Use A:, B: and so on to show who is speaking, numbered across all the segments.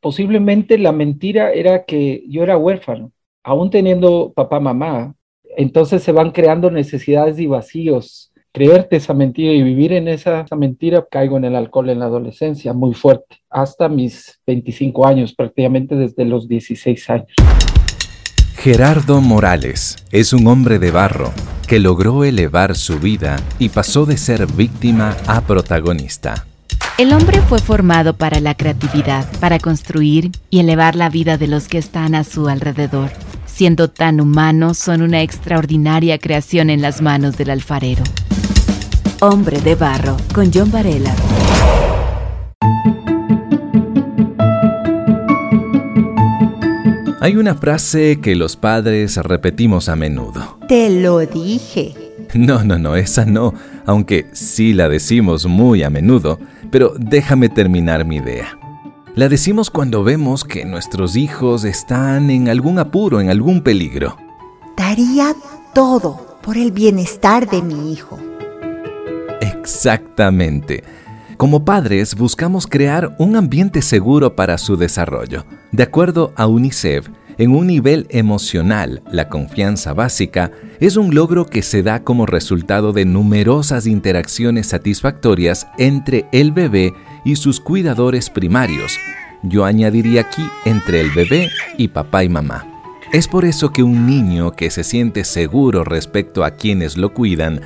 A: posiblemente la mentira era que yo era huérfano, aún teniendo papá, mamá. Entonces se van creando necesidades y vacíos. Creerte esa mentira y vivir en esa, esa mentira, caigo en el alcohol en la adolescencia muy fuerte, hasta mis 25 años, prácticamente desde los 16 años.
B: Gerardo Morales es un hombre de barro que logró elevar su vida y pasó de ser víctima a protagonista.
C: El hombre fue formado para la creatividad, para construir y elevar la vida de los que están a su alrededor. Siendo tan humano, son una extraordinaria creación en las manos del alfarero. Hombre de Barro, con John Varela.
B: Hay una frase que los padres repetimos a menudo.
D: Te lo dije.
B: No, no, no, esa no, aunque sí la decimos muy a menudo, pero déjame terminar mi idea. La decimos cuando vemos que nuestros hijos están en algún apuro, en algún peligro.
D: Daría todo por el bienestar de mi hijo.
B: Exactamente. Como padres buscamos crear un ambiente seguro para su desarrollo. De acuerdo a UNICEF, en un nivel emocional, la confianza básica es un logro que se da como resultado de numerosas interacciones satisfactorias entre el bebé y sus cuidadores primarios. Yo añadiría aquí entre el bebé y papá y mamá. Es por eso que un niño que se siente seguro respecto a quienes lo cuidan,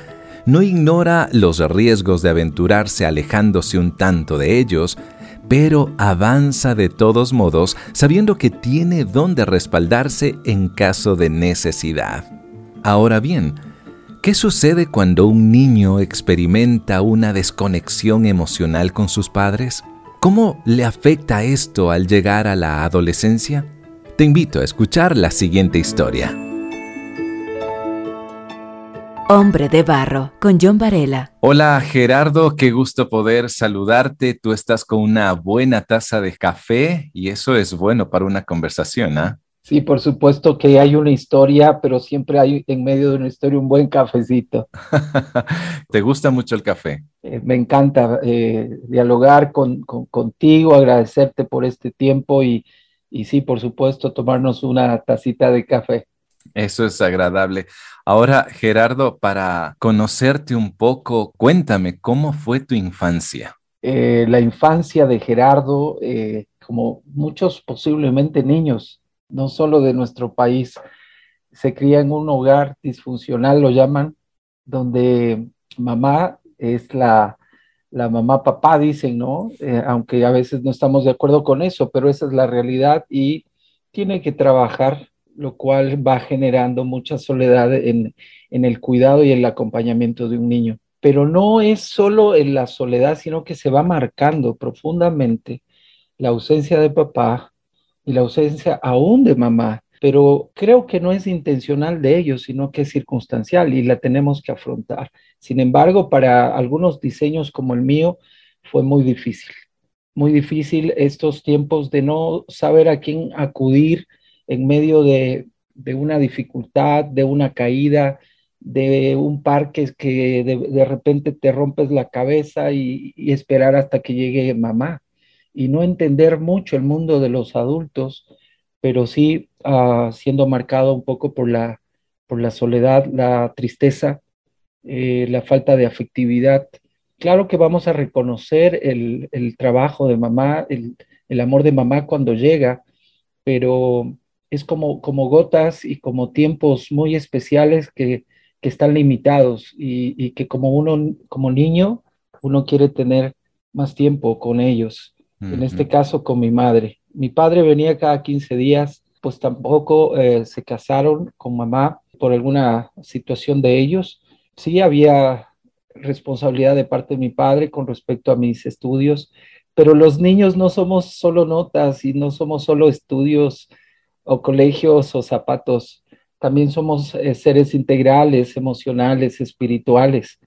B: no ignora los riesgos de aventurarse alejándose un tanto de ellos, pero avanza de todos modos sabiendo que tiene donde respaldarse en caso de necesidad. Ahora bien, ¿qué sucede cuando un niño experimenta una desconexión emocional con sus padres? ¿Cómo le afecta esto al llegar a la adolescencia? Te invito a escuchar la siguiente historia.
C: Hombre de Barro, con John Varela.
B: Hola Gerardo, qué gusto poder saludarte. Tú estás con una buena taza de café y eso es bueno para una conversación, ¿ah?
A: Sí, por supuesto que hay una historia, pero siempre hay en medio de una historia un buen cafecito.
B: ¿Te gusta mucho el café?
A: Eh, me encanta eh, dialogar con, contigo, agradecerte por este tiempo y, y sí, por supuesto, tomarnos una tacita de café.
B: Eso es agradable. Ahora, Gerardo, para conocerte un poco, cuéntame, ¿cómo fue tu infancia?
A: Eh, la infancia de Gerardo, eh, como muchos posiblemente niños, no solo de nuestro país, se cría en un hogar disfuncional, lo llaman, donde mamá es la, la mamá papá, dicen, ¿no? Eh, aunque a veces no estamos de acuerdo con eso, pero esa es la realidad y tiene que trabajar lo cual va generando mucha soledad en, el cuidado y el acompañamiento de un niño. Pero no es solo en la soledad, sino que se va marcando profundamente la ausencia de papá y la ausencia aún de mamá. Pero creo que no es intencional de ellos, sino que es circunstancial y la tenemos que afrontar. Sin embargo, para algunos diseños como el mío, fue muy difícil. Muy difícil estos tiempos de no saber a quién acudir, en medio de, una dificultad, de una caída, de un parque que de, repente te rompes la cabeza y, esperar hasta que llegue mamá y no entender mucho el mundo de los adultos, pero sí ah, siendo marcado un poco por la, por la soledad, la tristeza, eh, la falta de afectividad. Claro que vamos a reconocer el, trabajo de mamá, el, el amor de mamá cuando llega, pero es como, como gotas y como tiempos muy especiales que, están limitados y, que como uno, como niño, uno quiere tener más tiempo con ellos. En este caso, con mi madre. Mi padre venía cada 15 días, pues tampoco eh, se casaron con mamá por alguna situación de ellos. Sí había responsabilidad de parte de mi padre con respecto a mis estudios, pero los niños no somos solo notas y no somos solo estudios o colegios o zapatos. También somos eh, seres integrales, emocionales, espirituales.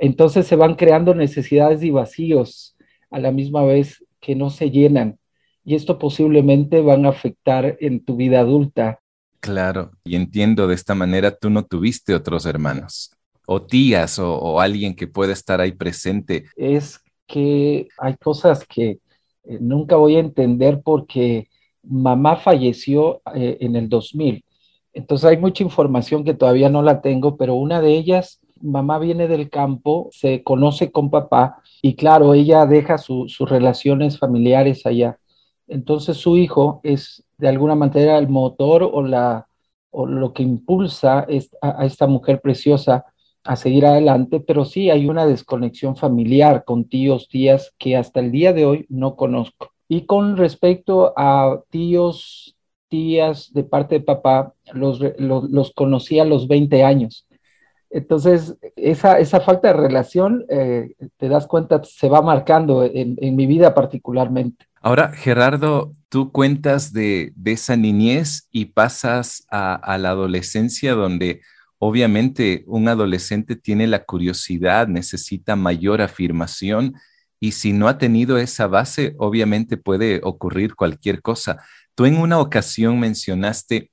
A: Entonces se van creando necesidades y vacíos a la misma vez que no se llenan. Y esto posiblemente van a afectar en tu vida adulta.
B: Claro, y entiendo de esta manera, tú no tuviste otros hermanos o tías o, o alguien que pueda estar ahí presente.
A: Es que hay cosas que eh, nunca voy a entender porque mamá falleció eh, en el 2000. Entonces hay mucha información que todavía no la tengo, pero una de ellas, mamá viene del campo, se conoce con papá y claro, ella deja sus relaciones familiares allá. Entonces su hijo es de alguna manera el motor o, la, o lo que impulsa a esta mujer preciosa a seguir adelante, pero sí hay una desconexión familiar con tíos, tías que hasta el día de hoy no conozco. Y con respecto a tíos, tías de parte de papá, los, los, conocí a los 20 años. Entonces, esa, esa falta de relación, eh, te das cuenta, se va marcando en, mi vida particularmente.
B: Ahora, Gerardo, tú cuentas de, de esa niñez y pasas a la adolescencia donde Obviamente, un adolescente tiene la curiosidad, necesita mayor afirmación y si no ha tenido esa base, obviamente puede ocurrir cualquier cosa. Tú en una ocasión mencionaste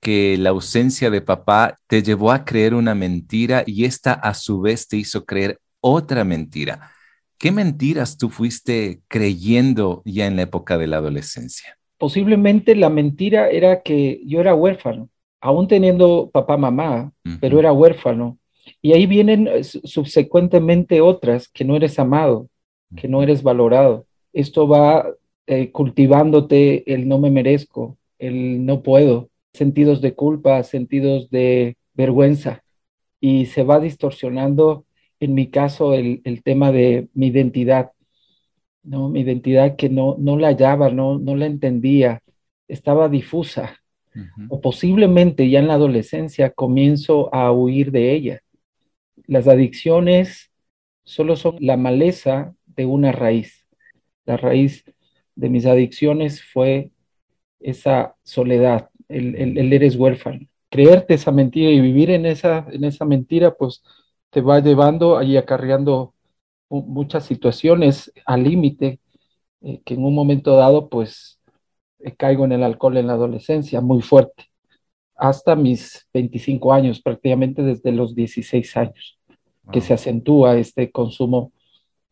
B: que la ausencia de papá te llevó a creer una mentira y esta a su vez te hizo creer otra mentira. ¿Qué mentiras tú fuiste creyendo ya en la época de la adolescencia?
A: Posiblemente la mentira era que yo era huérfano aún teniendo papá, mamá, pero era huérfano. Y ahí vienen eh, subsecuentemente otras, que no eres amado, que no eres valorado. Esto va eh, cultivándote el no me merezco, el no puedo, sentidos de culpa, sentidos de vergüenza. Y se va distorsionando, en mi caso, el, el tema de mi identidad, ¿no? Mi identidad que no, no la hallaba, no, no la entendía, estaba difusa o posiblemente ya en la adolescencia comienzo a huir de ella. Las adicciones solo son la maleza de una raíz. La raíz de mis adicciones fue esa soledad, el, el, eres huérfano. Creerte esa mentira y vivir en esa, en esa mentira, pues te va llevando y acarreando muchas situaciones al límite eh, que en un momento dado, pues eh, caigo en el alcohol en la adolescencia muy fuerte, hasta mis 25 años, prácticamente desde los 16 años, que se acentúa este consumo.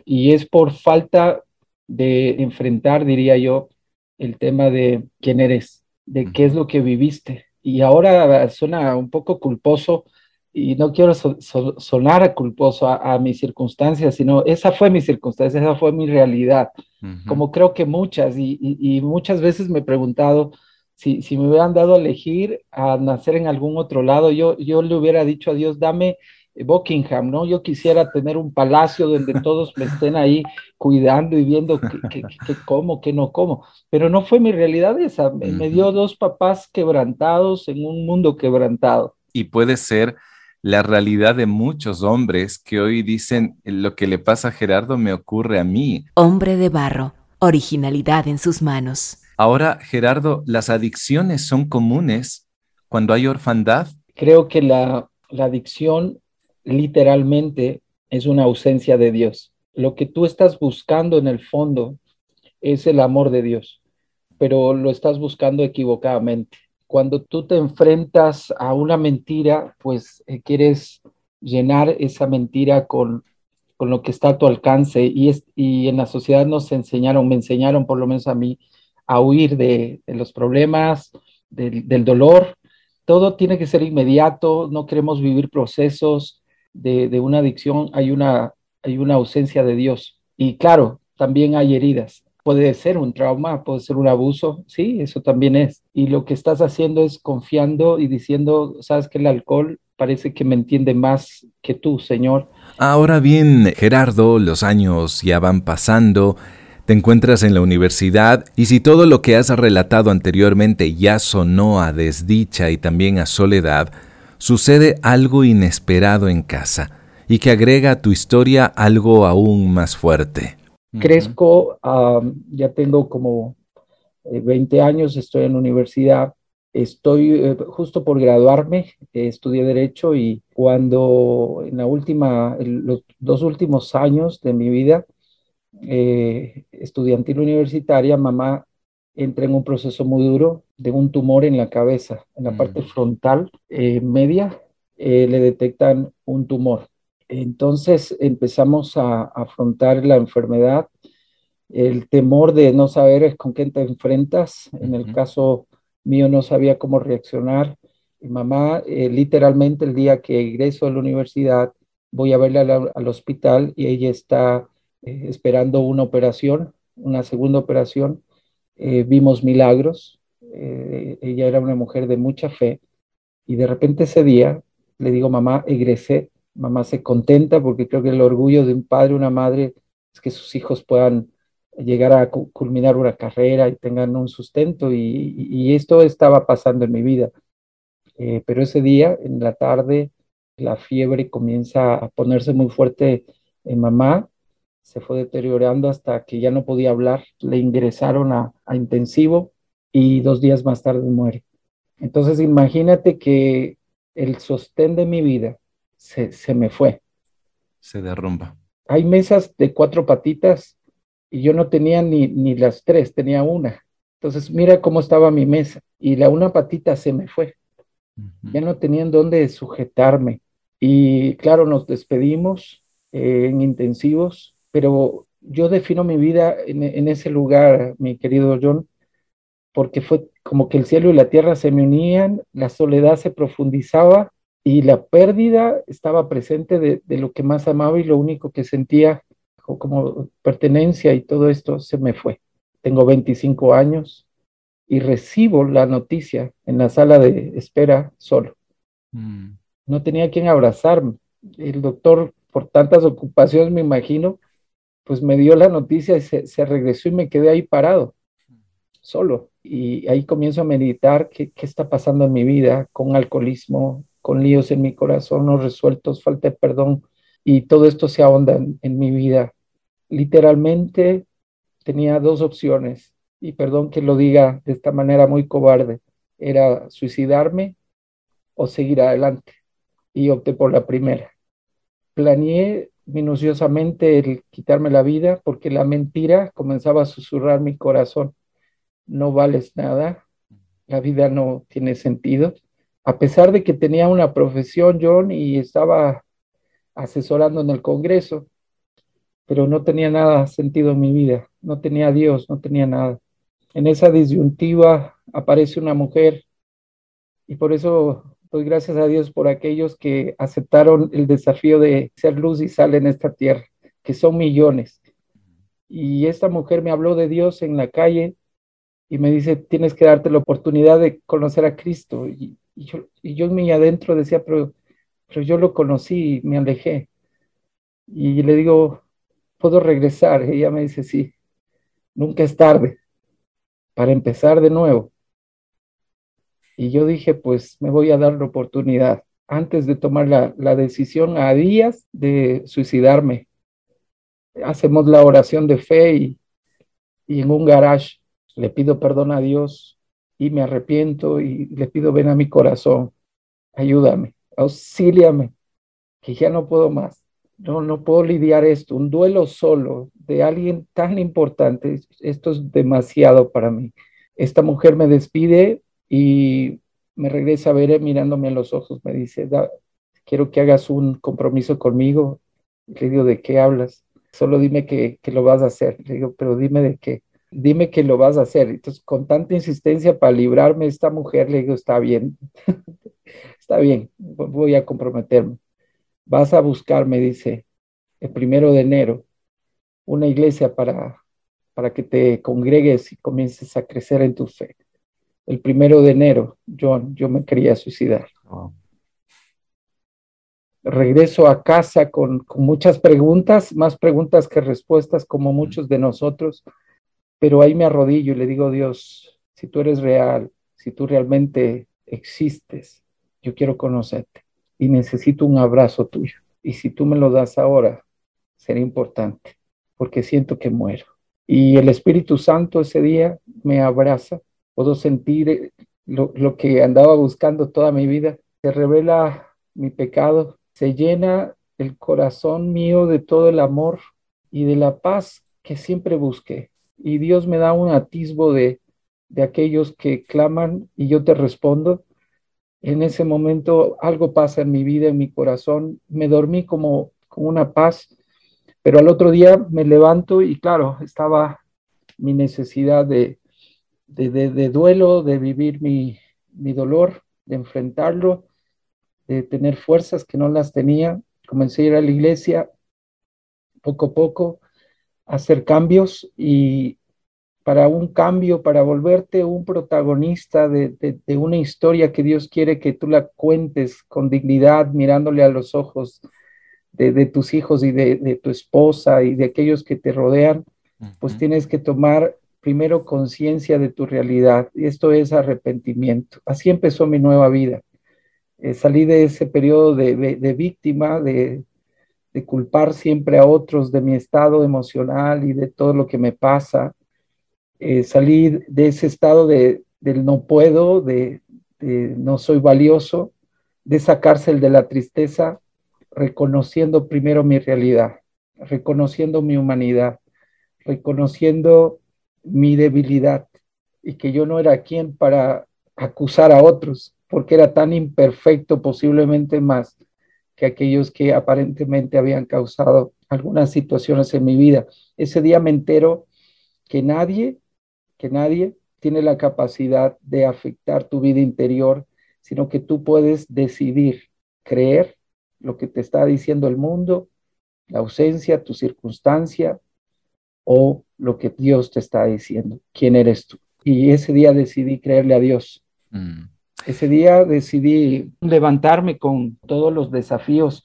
A: Y es por falta de enfrentar, diría yo, el tema de quién eres, de qué es lo que viviste. Y ahora suena un poco culposo y no quiero sonar culposo a, mis circunstancias, sino esa fue mi circunstancia, esa fue mi realidad, como creo que muchas, y, muchas veces me he preguntado si, si, me hubieran dado a elegir a nacer en algún otro lado, yo, yo le hubiera dicho a Dios, dame Buckingham, ¿no? Yo quisiera tener un palacio donde todos me estén ahí cuidando y viendo qué como, qué no como, pero no fue mi realidad esa, me dio dos papás quebrantados en un mundo quebrantado.
B: Y puede ser la realidad de muchos hombres que hoy dicen lo que le pasa a Gerardo me ocurre a mí.
C: Hombre de barro, originalidad en sus manos.
B: Ahora, Gerardo, ¿las adicciones son comunes cuando hay orfandad?
A: Creo que la, la adicción literalmente es una ausencia de Dios. Lo que tú estás buscando en el fondo es el amor de Dios, pero lo estás buscando equivocadamente cuando tú te enfrentas a una mentira, pues eh, quieres llenar esa mentira con, con, lo que está a tu alcance. Y, es, y en la sociedad nos enseñaron, me enseñaron por lo menos a mí, a huir de, los problemas, del, dolor. Todo tiene que ser inmediato, no queremos vivir procesos de, de una adicción, hay una, hay una ausencia de Dios. Y claro, también hay heridas puede ser un trauma, puede ser un abuso, sí, eso también es. Y lo que estás haciendo es confiando y diciendo, sabes que el alcohol parece que me entiende más que tú, Señor.
B: Ahora bien, Gerardo, los años ya van pasando, te encuentras en la universidad y si todo lo que has relatado anteriormente ya sonó a desdicha y también a soledad, sucede algo inesperado en casa y que agrega a tu historia algo aún más fuerte.
A: Crezco, ya tengo como 20 eh, años, estoy en la universidad, estoy eh, justo por graduarme, estudié Derecho y cuando en la última, los dos últimos años de mi vida eh, estudiantil universitaria, mamá entra en un proceso muy duro de un tumor en la cabeza, en la parte mm. frontal media, le detectan un tumor. Entonces empezamos a, afrontar la enfermedad el temor de no saber con quién te enfrentas. En el caso mío no sabía cómo reaccionar. Mi mamá, eh, literalmente el día que ingreso a la universidad, voy a verla al, hospital y ella está eh, esperando una operación, una segunda operación. Eh, vimos milagros. ella era una mujer de mucha fe y de repente ese día le digo, mamá, egresé. Mamá se contenta porque creo que el orgullo de un padre, una madre, es que sus hijos puedan llegar a culminar una carrera y tengan un sustento y, esto estaba pasando en mi vida. Eh, pero ese día, en la tarde, la fiebre comienza a ponerse muy fuerte en mamá, se fue deteriorando hasta que ya no podía hablar, le ingresaron a, intensivo y dos días más tarde muere. Entonces imagínate que el sostén de mi vida se, se me fue.
B: Se derrumba.
A: Hay mesas de cuatro patitas y yo no tenía ni, ni las tres, tenía una. Entonces, mira cómo estaba mi mesa y la una patita se me fue. Ya no tenía en dónde sujetarme. Y claro, nos despedimos eh, en intensivos, pero yo defino mi vida en, en, ese lugar, mi querido John, porque fue como que el cielo y la tierra se me unían, la soledad se profundizaba y la pérdida estaba presente de, de lo que más amaba y lo único que sentía como pertenencia y todo esto se me fue. Tengo 25 años y recibo la noticia en la sala de espera solo. Mm. No tenía quien abrazarme. El doctor, por tantas ocupaciones, me imagino, pues me dio la noticia y se, regresó y me quedé ahí parado, solo. Y ahí comienzo a meditar qué, está pasando en mi vida con alcoholismo, con líos en mi corazón no resueltos, falta de perdón, y todo esto se ahonda en mi vida literalmente tenía dos opciones, y perdón que lo diga de esta manera muy cobarde, era suicidarme o seguir adelante, y opté por la primera. Planeé minuciosamente el quitarme la vida porque la mentira comenzaba a susurrar mi corazón. No vales nada, la vida no tiene sentido. A pesar de que tenía una profesión, John, y estaba asesorando en el Congreso, pero no tenía nada sentido en mi vida, no tenía Dios, no tenía nada. En esa disyuntiva aparece una mujer y por eso doy gracias a Dios por aquellos que aceptaron el desafío de ser luz y sal en esta tierra, que son millones. Y esta mujer me habló de Dios en la calle y me dice, tienes que darte la oportunidad de conocer a Cristo. Y, yo, y yo en mi adentro decía, pero, pero yo lo conocí y me alejé. Y le digo, puedo regresar. ella me dice, sí, nunca es tarde para empezar de nuevo. Y yo dije, pues me voy a dar la oportunidad antes de tomar la, la decisión a días de suicidarme. Hacemos la oración de fe y, y en un garage le pido perdón a Dios y me arrepiento y le pido ven a mi corazón, ayúdame, auxíliame, que ya no puedo más no, no puedo lidiar esto, un duelo solo de alguien tan importante, esto es demasiado para mí. Esta mujer me despide y me regresa a ver mirándome a los ojos, me dice, quiero que hagas un compromiso conmigo. Le digo, ¿de qué hablas? Solo dime que, que lo vas a hacer. Le digo, pero dime de qué. Dime que lo vas a hacer. Entonces, con tanta insistencia para librarme esta mujer, le digo, está bien, está bien, voy a comprometerme vas a buscar, me dice, el primero de enero, una iglesia para, para que te congregues y comiences a crecer en tu fe. El primero de enero, John, yo me quería suicidar. Regreso a casa con, con muchas preguntas, más preguntas que respuestas, como muchos de nosotros, pero ahí me arrodillo y le digo, Dios, si tú eres real, si tú realmente existes, yo quiero conocerte y necesito un abrazo tuyo. Y si tú me lo das ahora, será importante, porque siento que muero. Y el Espíritu Santo ese día me abraza, puedo sentir eh, lo, lo que andaba buscando toda mi vida, se revela mi pecado, se llena el corazón mío de todo el amor y de la paz que siempre busqué. Y Dios me da un atisbo de, de aquellos que claman y yo te respondo en ese momento algo pasa en mi vida, en mi corazón. Me dormí como con una paz, Pero al otro día me levanto y claro, estaba mi necesidad de, de, duelo, de vivir mi, mi dolor, de enfrentarlo, de tener fuerzas que no las tenía. Comencé a ir a la iglesia poco a poco, a hacer cambios y para un cambio, para volverte un protagonista de, una historia que Dios quiere que tú la cuentes con dignidad, mirándole a los ojos de, tus hijos y de, tu esposa y de aquellos que te rodean, pues tienes que tomar primero conciencia de tu realidad. Y esto es arrepentimiento. Así empezó mi nueva vida. Eh, salí de ese periodo de, víctima, de, culpar siempre a otros de mi estado emocional y de todo lo que me pasa. Eh, salí de ese estado de, del no puedo, de, no soy valioso, de esa cárcel de la tristeza, reconociendo primero mi realidad, reconociendo mi humanidad, reconociendo mi debilidad y que yo no era quien para acusar a otros, porque era tan imperfecto, posiblemente más que aquellos que aparentemente habían causado algunas situaciones en mi vida. Ese día me entero que nadie, que nadie tiene la capacidad de afectar tu vida interior, sino que tú puedes decidir creer lo que te está diciendo el mundo, la ausencia, tu circunstancia o lo que Dios te está diciendo, quién eres tú. Y ese día decidí creerle a Dios. Mm. Ese día decidí levantarme con todos los desafíos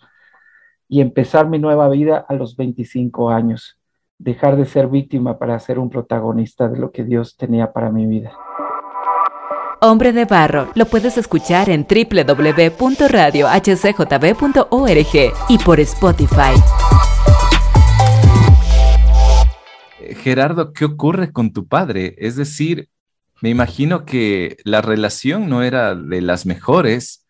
A: y empezar mi nueva vida a los 25 años. Dejar de ser víctima para ser un protagonista de lo que Dios tenía para mi vida.
C: Hombre de Barro lo puedes escuchar en www.radiohcjb.org y por Spotify.
B: Gerardo, ¿qué ocurre con tu padre? Es decir, me imagino que la relación no era de las mejores,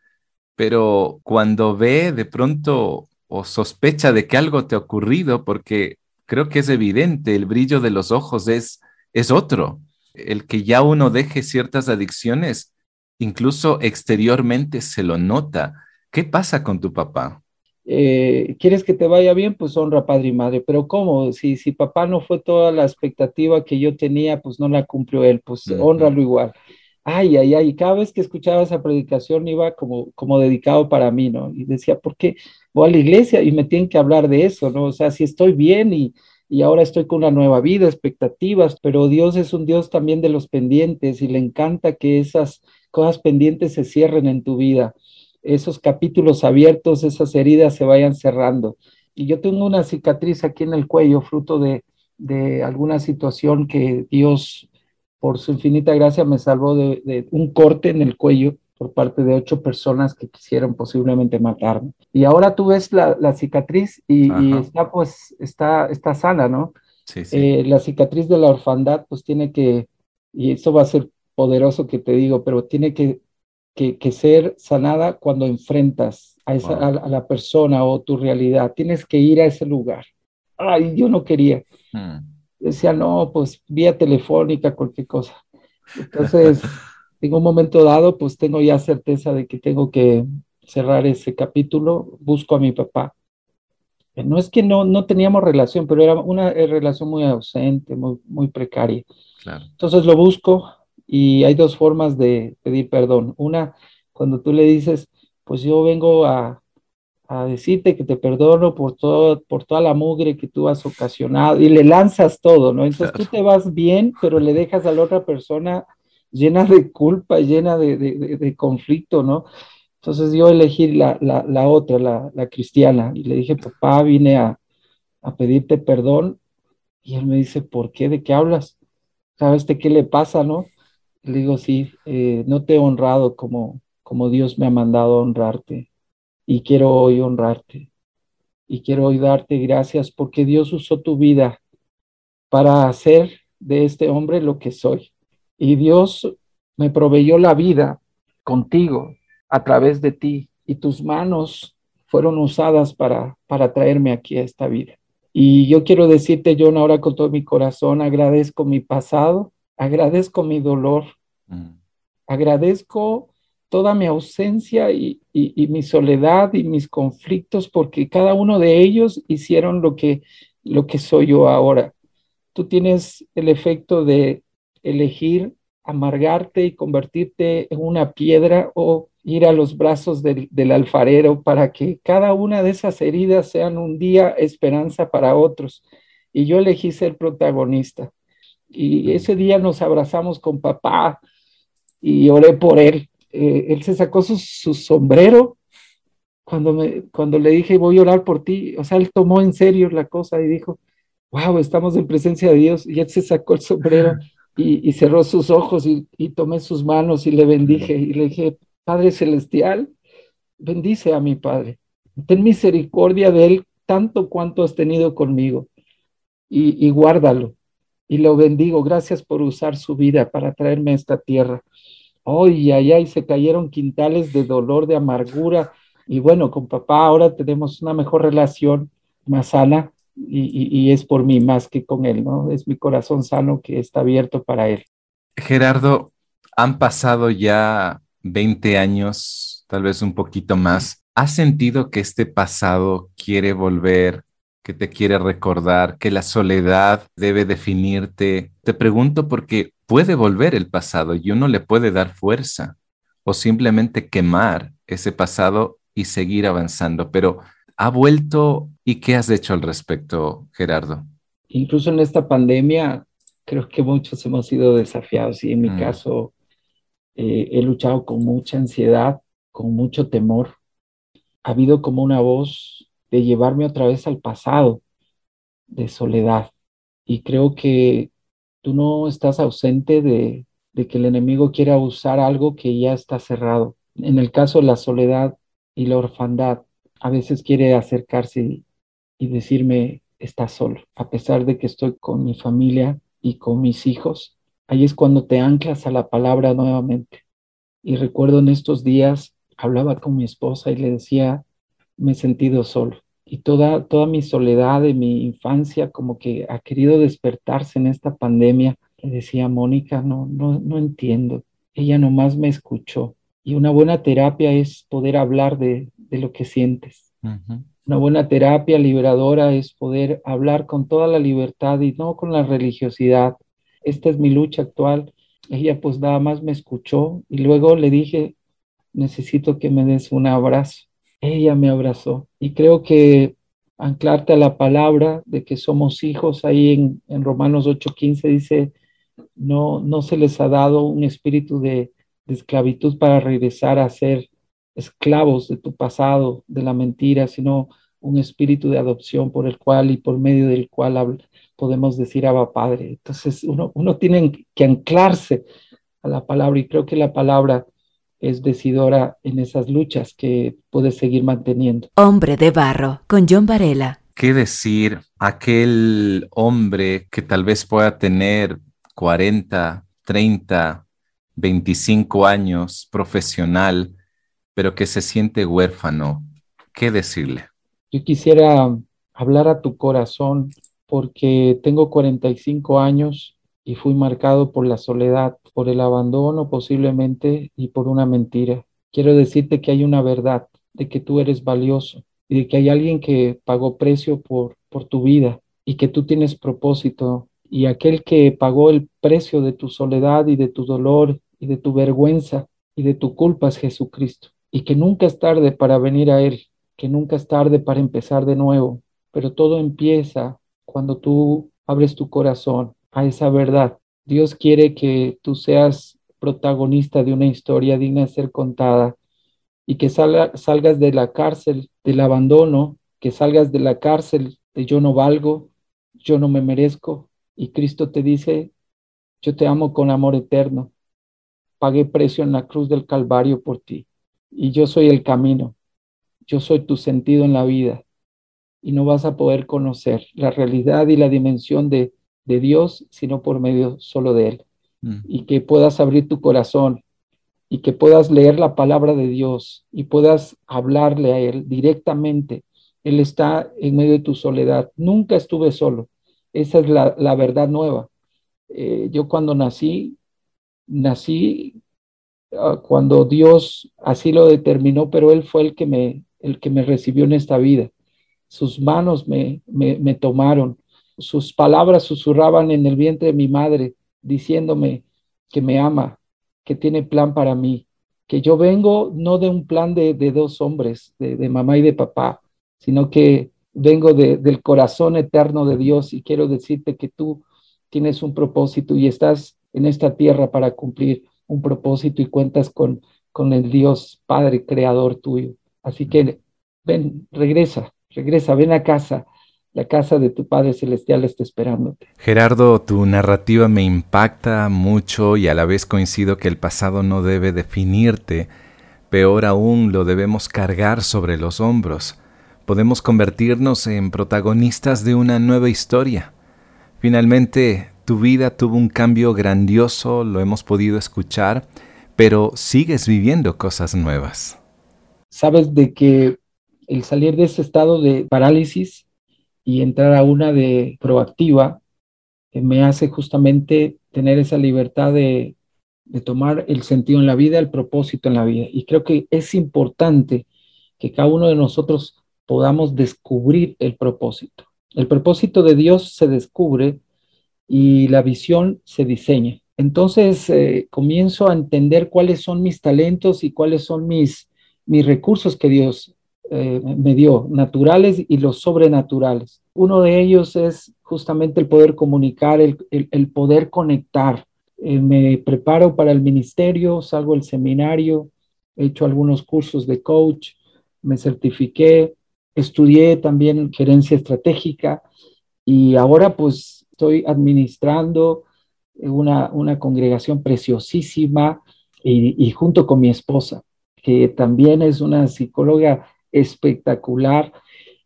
B: pero cuando ve de pronto o sospecha de que algo te ha ocurrido, porque creo que es evidente, el brillo de los ojos es, es otro. El que ya uno deje ciertas adicciones, incluso exteriormente se lo nota. ¿Qué pasa con tu papá?
A: Eh, ¿quieres que te vaya bien? Pues honra padre y madre. Pero ¿cómo? Si, si papá no fue toda la expectativa que yo tenía, pues no la cumplió él, pues honralo igual. Ay, ay, ay, cada vez que escuchaba esa predicación iba como, como dedicado para mí, ¿no? Y decía, ¿por qué voy a la iglesia y me tienen que hablar de eso, ¿no? O sea, si estoy bien y, y ahora estoy con una nueva vida, expectativas, pero Dios es un Dios también de los pendientes y le encanta que esas cosas pendientes se cierren en tu vida esos capítulos abiertos, esas heridas se vayan cerrando. Y yo tengo una cicatriz aquí en el cuello, fruto de, alguna situación que Dios, por su infinita gracia, me salvó de, un corte en el cuello por parte de ocho personas que quisieron posiblemente matarme. Y ahora tú ves la, cicatriz y, está pues, está, está sana, ¿no? Sí, sí. Eh, la cicatriz de la orfandad pues tiene que, y eso va a ser poderoso que te digo, pero tiene que que, ser sanada cuando enfrentas a, esa, a, la persona o tu realidad. Tienes que ir a ese lugar. Ay, yo no quería. Hmm. Decía, no, pues vía telefónica, cualquier cosa. Entonces, en un momento dado, pues tengo ya certeza de que tengo que cerrar ese capítulo. Busco a mi papá. No es que no, no teníamos relación, pero era una eh, relación muy ausente, muy, muy precaria. Entonces lo busco, y hay dos formas de pedir perdón. Una, cuando tú le dices, pues yo vengo a, a decirte que te perdono por, todo, por toda la mugre que tú has ocasionado y le lanzas todo, ¿no? Entonces tú te vas bien, pero le dejas a la otra persona llena de culpa, llena de, de, de conflicto, ¿no? Entonces yo elegí la, la, la otra, la, la, cristiana, y le dije, papá, vine a, a pedirte perdón. Y él me dice, ¿por qué? ¿De qué hablas? ¿Sabes de qué le pasa, no? Le digo, sí, eh, no te he honrado como, como Dios me ha mandado honrarte y quiero hoy honrarte y quiero hoy darte gracias porque Dios usó tu vida para hacer de este hombre lo que soy. Y Dios me proveyó la vida contigo a través de ti y tus manos fueron usadas para, para traerme aquí a esta vida. Y yo quiero decirte, John, ahora con todo mi corazón, agradezco mi pasado, agradezco mi dolor, mm. agradezco toda mi ausencia y, mi soledad y mis conflictos, porque cada uno de ellos hicieron lo que lo que soy yo ahora. Tú tienes el efecto de elegir amargarte y convertirte en una piedra o ir a los brazos del, del, alfarero para que cada una de esas heridas sean un día esperanza para otros. Y yo elegí ser protagonista. Y ese día nos abrazamos con papá y oré por él. Eh, él se sacó su, su, sombrero cuando, me, cuando le dije voy a orar por ti. O sea, él tomó en serio la cosa y dijo, wow, estamos en presencia de Dios. Y él se sacó el sombrero y, y cerró sus ojos y, y tomé sus manos y le bendije y le dije, Padre Celestial, bendice a mi Padre. Ten misericordia de él tanto cuanto has tenido conmigo y, y guárdalo. Y lo bendigo. Gracias por usar su vida para traerme a esta tierra. Hoy, oh, allá y se cayeron quintales de dolor, de amargura. Y bueno, con papá ahora tenemos una mejor relación, más sana, y, y, y, es por mí más que con él, ¿no? Es mi corazón sano que está abierto para él.
B: Gerardo, han pasado ya 20 años, tal vez un poquito más. ¿Has sentido que este pasado quiere volver, que te quiere recordar, que la soledad debe definirte? Te pregunto porque puede volver el pasado y uno le puede dar fuerza o simplemente quemar ese pasado y seguir avanzando, pero ha vuelto y qué has hecho al respecto, Gerardo?
A: Incluso en esta pandemia, creo que muchos hemos sido desafiados y en mi mm. caso eh, he luchado con mucha ansiedad, con mucho temor. Ha habido como una voz de llevarme otra vez al pasado, de soledad. Y creo que tú no estás ausente de, que el enemigo quiera usar algo que ya está cerrado. En el caso de la soledad y la orfandad, a veces quiere acercarse y, y decirme, estás solo, a pesar de que estoy con mi familia y con mis hijos, ahí es cuando te anclas a la palabra nuevamente. Y recuerdo en estos días, hablaba con mi esposa y le decía, me he sentido solo. Y toda, toda mi soledad de mi infancia como que ha querido despertarse en esta pandemia. Le decía, Mónica, no, no, no entiendo. Ella nomás me escuchó. Y una buena terapia es poder hablar de, de lo que sientes. Uh -huh. Una buena terapia liberadora es poder hablar con toda la libertad y no con la religiosidad, esta es mi lucha actual. Ella pues nada más me escuchó y luego le dije, necesito que me des un abrazo. Ella me abrazó y creo que anclarte a la palabra de que somos hijos, ahí en, en Romanos 8:15 dice, no, no se les ha dado un espíritu de, esclavitud para regresar a ser esclavos de tu pasado, de la mentira, sino un espíritu de adopción por el cual y por medio del cual podemos decir Abba Padre. Entonces uno, uno tiene que anclarse a la palabra y creo que la palabra es decidora en esas luchas que puedes seguir manteniendo.
C: Hombre de barro, con John Varela.
B: ¿Qué decir aquel hombre que tal vez pueda tener 40, 30, 25 años, profesional, pero que se siente huérfano? ¿Qué decirle?
A: Yo quisiera hablar a tu corazón porque tengo 45 años y fui marcado por la soledad, por el abandono posiblemente y por una mentira. Quiero decirte que hay una verdad, de que tú eres valioso y de que hay alguien que pagó precio por, por tu vida y que tú tienes propósito y aquel que pagó el precio de tu soledad y de tu dolor y de tu vergüenza y de tu culpa es Jesucristo y que nunca es tarde para venir a Él que nunca es tarde para empezar de nuevo, pero todo empieza cuando tú abres tu corazón a esa verdad. Dios quiere que tú seas protagonista de una historia digna de ser contada y que salga, salgas de la cárcel del abandono, que salgas de la cárcel de yo no valgo, yo no me merezco. Y Cristo te dice, yo te amo con amor eterno, pagué precio en la cruz del Calvario por ti. Y yo soy el camino, yo soy tu sentido en la vida. Y no vas a poder conocer la realidad y la dimensión de, de Dios sino por medio solo de Él. Mm. Y que puedas abrir tu corazón y que puedas leer la palabra de Dios y puedas hablarle a Él directamente. Él está en medio de tu soledad. Nunca estuve solo. Esa es la, la verdad nueva. Eh, yo cuando nací, nací uh, cuando Dios así lo determinó, pero Él fue el que me el que me recibió en esta vida. sus manos me, me, tomaron, sus palabras susurraban en el vientre de mi madre, diciéndome que me ama, que tiene plan para mí, que yo vengo no de un plan de, dos hombres, de, mamá y de papá, sino que vengo del corazón eterno de Dios y quiero decirte que tú tienes un propósito y estás en esta tierra para cumplir un propósito y cuentas con, con el Dios Padre Creador tuyo. Así que ven, regresa, regresa, ven a casa. La casa de tu Padre Celestial está esperándote.
B: Gerardo, tu narrativa me impacta mucho y a la vez coincido que el pasado no debe definirte. Peor aún, lo debemos cargar sobre los hombros. Podemos convertirnos en protagonistas de una nueva historia. Finalmente, tu vida tuvo un cambio grandioso, lo hemos podido escuchar, pero sigues viviendo cosas nuevas.
A: Sabes de que el salir de ese estado de parálisis y entrar a una de proactiva eh, me hace justamente tener esa libertad de, de tomar el sentido en la vida, el propósito en la vida. Y creo que es importante que cada uno de nosotros podamos descubrir el propósito. El propósito de Dios se descubre y la visión se diseña. Entonces eh, comienzo a entender cuáles son mis talentos y cuáles son mis, mis recursos que Dios eh, me dio, naturales y los sobrenaturales. Uno de ellos es justamente el poder comunicar, el, poder conectar. Eh, me preparo para el ministerio, salgo al seminario, he hecho algunos cursos de coach, me certifiqué, estudié también gerencia estratégica y ahora pues estoy administrando una, una congregación preciosísima y, junto con mi esposa, que también es una psicóloga espectacular.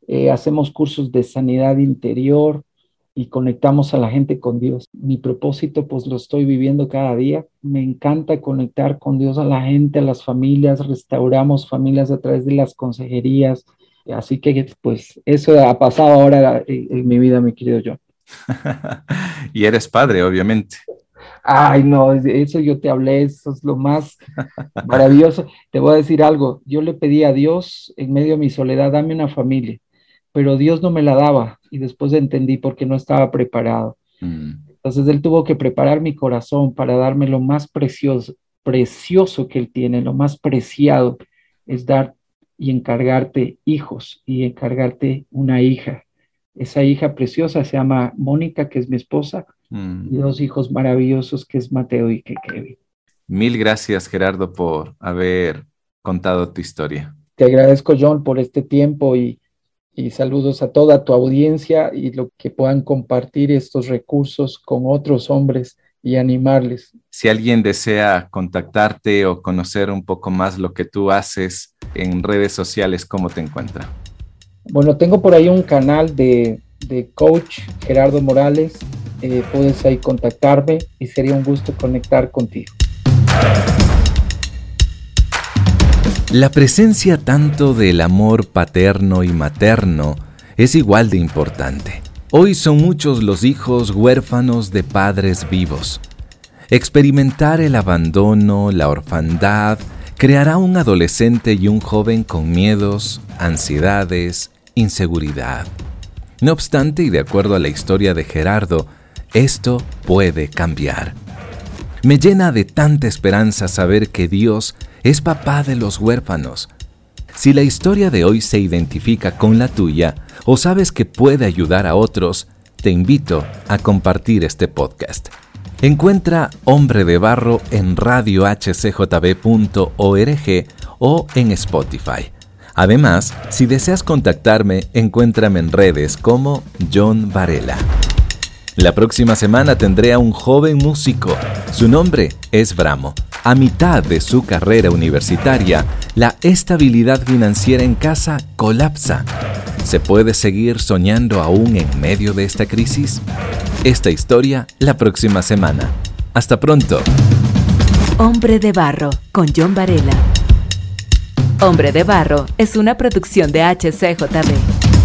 A: Eh, hacemos cursos de sanidad interior y conectamos a la gente con Dios. Mi propósito, pues lo estoy viviendo cada día. Me encanta conectar con Dios a la gente, a las familias. Restauramos familias a través de las consejerías. Así que, pues, eso ha pasado ahora en, en mi vida, mi querido John.
B: y eres padre, obviamente.
A: Ay, no, eso yo te hablé, eso es lo más maravilloso. Te voy a decir algo, yo le pedí a Dios en medio de mi soledad, dame una familia, pero Dios no me la daba y después entendí por qué no estaba preparado. Mm. Entonces Él tuvo que preparar mi corazón para darme lo más precioso, precioso que Él tiene, lo más preciado es dar y encargarte hijos y encargarte una hija esa hija preciosa se llama Mónica, que es mi esposa, mm. y dos hijos maravillosos, que es Mateo y que Kevin.
B: Mil gracias, Gerardo, por haber contado tu historia.
A: Te agradezco, John, por este tiempo y, y saludos a toda tu audiencia y lo que puedan compartir estos recursos con otros hombres y animarles.
B: Si alguien desea contactarte o conocer un poco más lo que tú haces en redes sociales, ¿cómo te encuentra?
A: Bueno, tengo por ahí un canal de, coach Gerardo Morales. Eh, puedes ahí contactarme y sería un gusto conectar contigo.
B: La presencia tanto del amor paterno y materno es igual de importante. Hoy son muchos los hijos huérfanos de padres vivos. Experimentar el abandono, la orfandad, creará un adolescente y un joven con miedos, ansiedades, inseguridad. No obstante, y de acuerdo a la historia de Gerardo, esto puede cambiar. Me llena de tanta esperanza saber que Dios es papá de los huérfanos. Si la historia de hoy se identifica con la tuya o sabes que puede ayudar a otros, te invito a compartir este podcast. Encuentra Hombre de Barro en radiohcjb.org o en Spotify. Además, si deseas contactarme, encuéntrame en redes como John Varela. La próxima semana tendré a un joven músico. Su nombre es Bramo. A mitad de su carrera universitaria, la estabilidad financiera en casa colapsa. ¿Se puede seguir soñando aún en medio de esta crisis? Esta historia la próxima semana. Hasta pronto.
C: Hombre de Barro con John Varela. Hombre de Barro es una producción de HCJB.